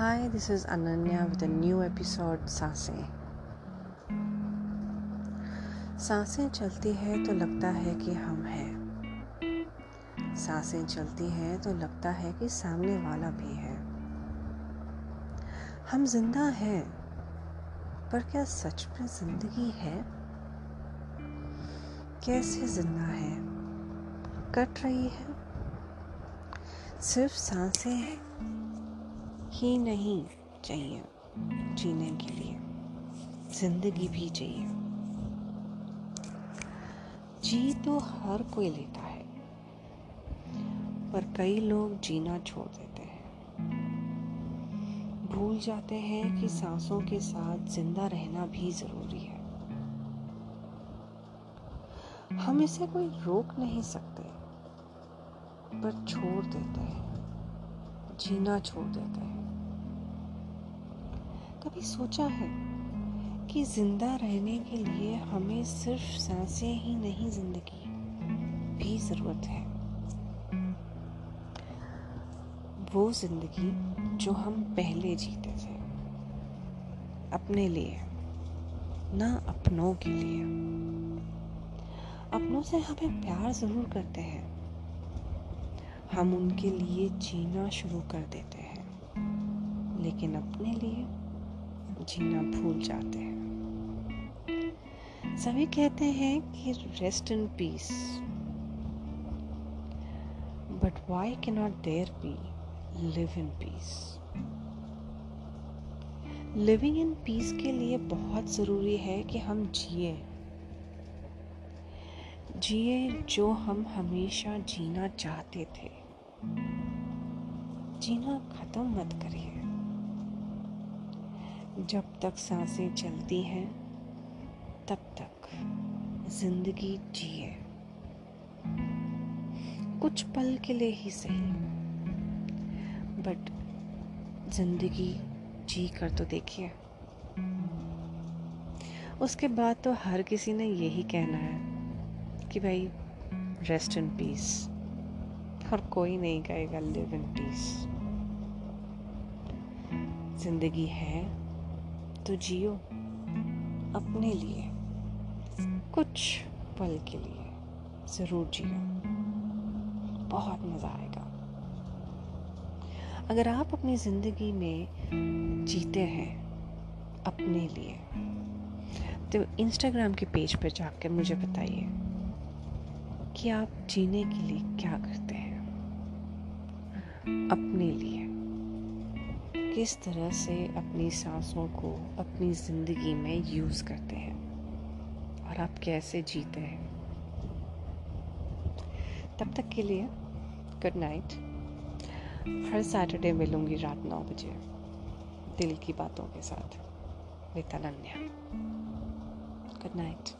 Hi, this is Ananya with a new episode साँसें साँसें चलती है तो लगता है कि हम हैं साँसें चलती हैं तो लगता है कि सामने वाला भी है हम ज़िंदा हैं पर क्या सच में ज़िंदगी है कैसे ज़िंदा है कट रही है सिर्फ़ साँसें ही नहीं चाहिए जीने के लिए। ज़िंदगी भी चाहिए। जी तो हर कोई लेता है, पर कई लोग जीना छोड़ देते हैं। भूल जाते हैं कि सांसों के साथ ज़िंदा रहना भी ज़रूरी है। हम इसे कोई रोक नहीं सकते, पर छोड़ देते हैं। जीना छोड़ देते हैं। कभी सोचा है कि ज़िंदा रहने के लिए हमें सिर्फ़ साँसें ही नहीं, ज़िंदगी भी ज़रूरत है? वो ज़िंदगी जो हम पहले जीते थे, अपने लिए, ना अपनों के लिए। अपनों से हमें प्यार ज़रूर करते हैं। हम उनके लिए जीना शुरू कर देते हैं, लेकिन अपने लिए जीना भूल जाते हैं। सभी कहते हैं कि rest in peace but why के not there be live in peace living in peace के लिए बहुत ज़रूरी है कि हम जिए। जिए जो हम हमेशा जीना चाहते थे। जीना खत्म मत करिए। जब तक साँसें चलती हैं, तब तक ज़िंदगी जिए। कुछ पल के लिए ही सही, बट ज़िंदगी जी कर तो देखिए। उसके बाद तो हर किसी ने यही कहना है कि भाई रेस्ट इन पीस और कोई नहीं कहेगा लिव इन पीस ज़िंदगी है तो जियो अपने लिए, कुछ पल के लिए ज़रूर जियो। बहुत मज़ा आएगा। अगर आप अपनी ज़िंदगी में जीते हैं अपने लिए तो इंस्टाग्राम के पेज पर जाकर मुझे बताइए कि आप जीने के लिए क्या करते हैं अपने लिए। किस तरह से अपनी सांसों को अपनी ज़िंदगी में यूज़ करते हैं और आप कैसे जीते हैं। तब तक के लिए गुड नाइट हर सैटरडे मिलूँगी रात नौ बजे, दिल की बातों के साथ विद अनन्या। Good night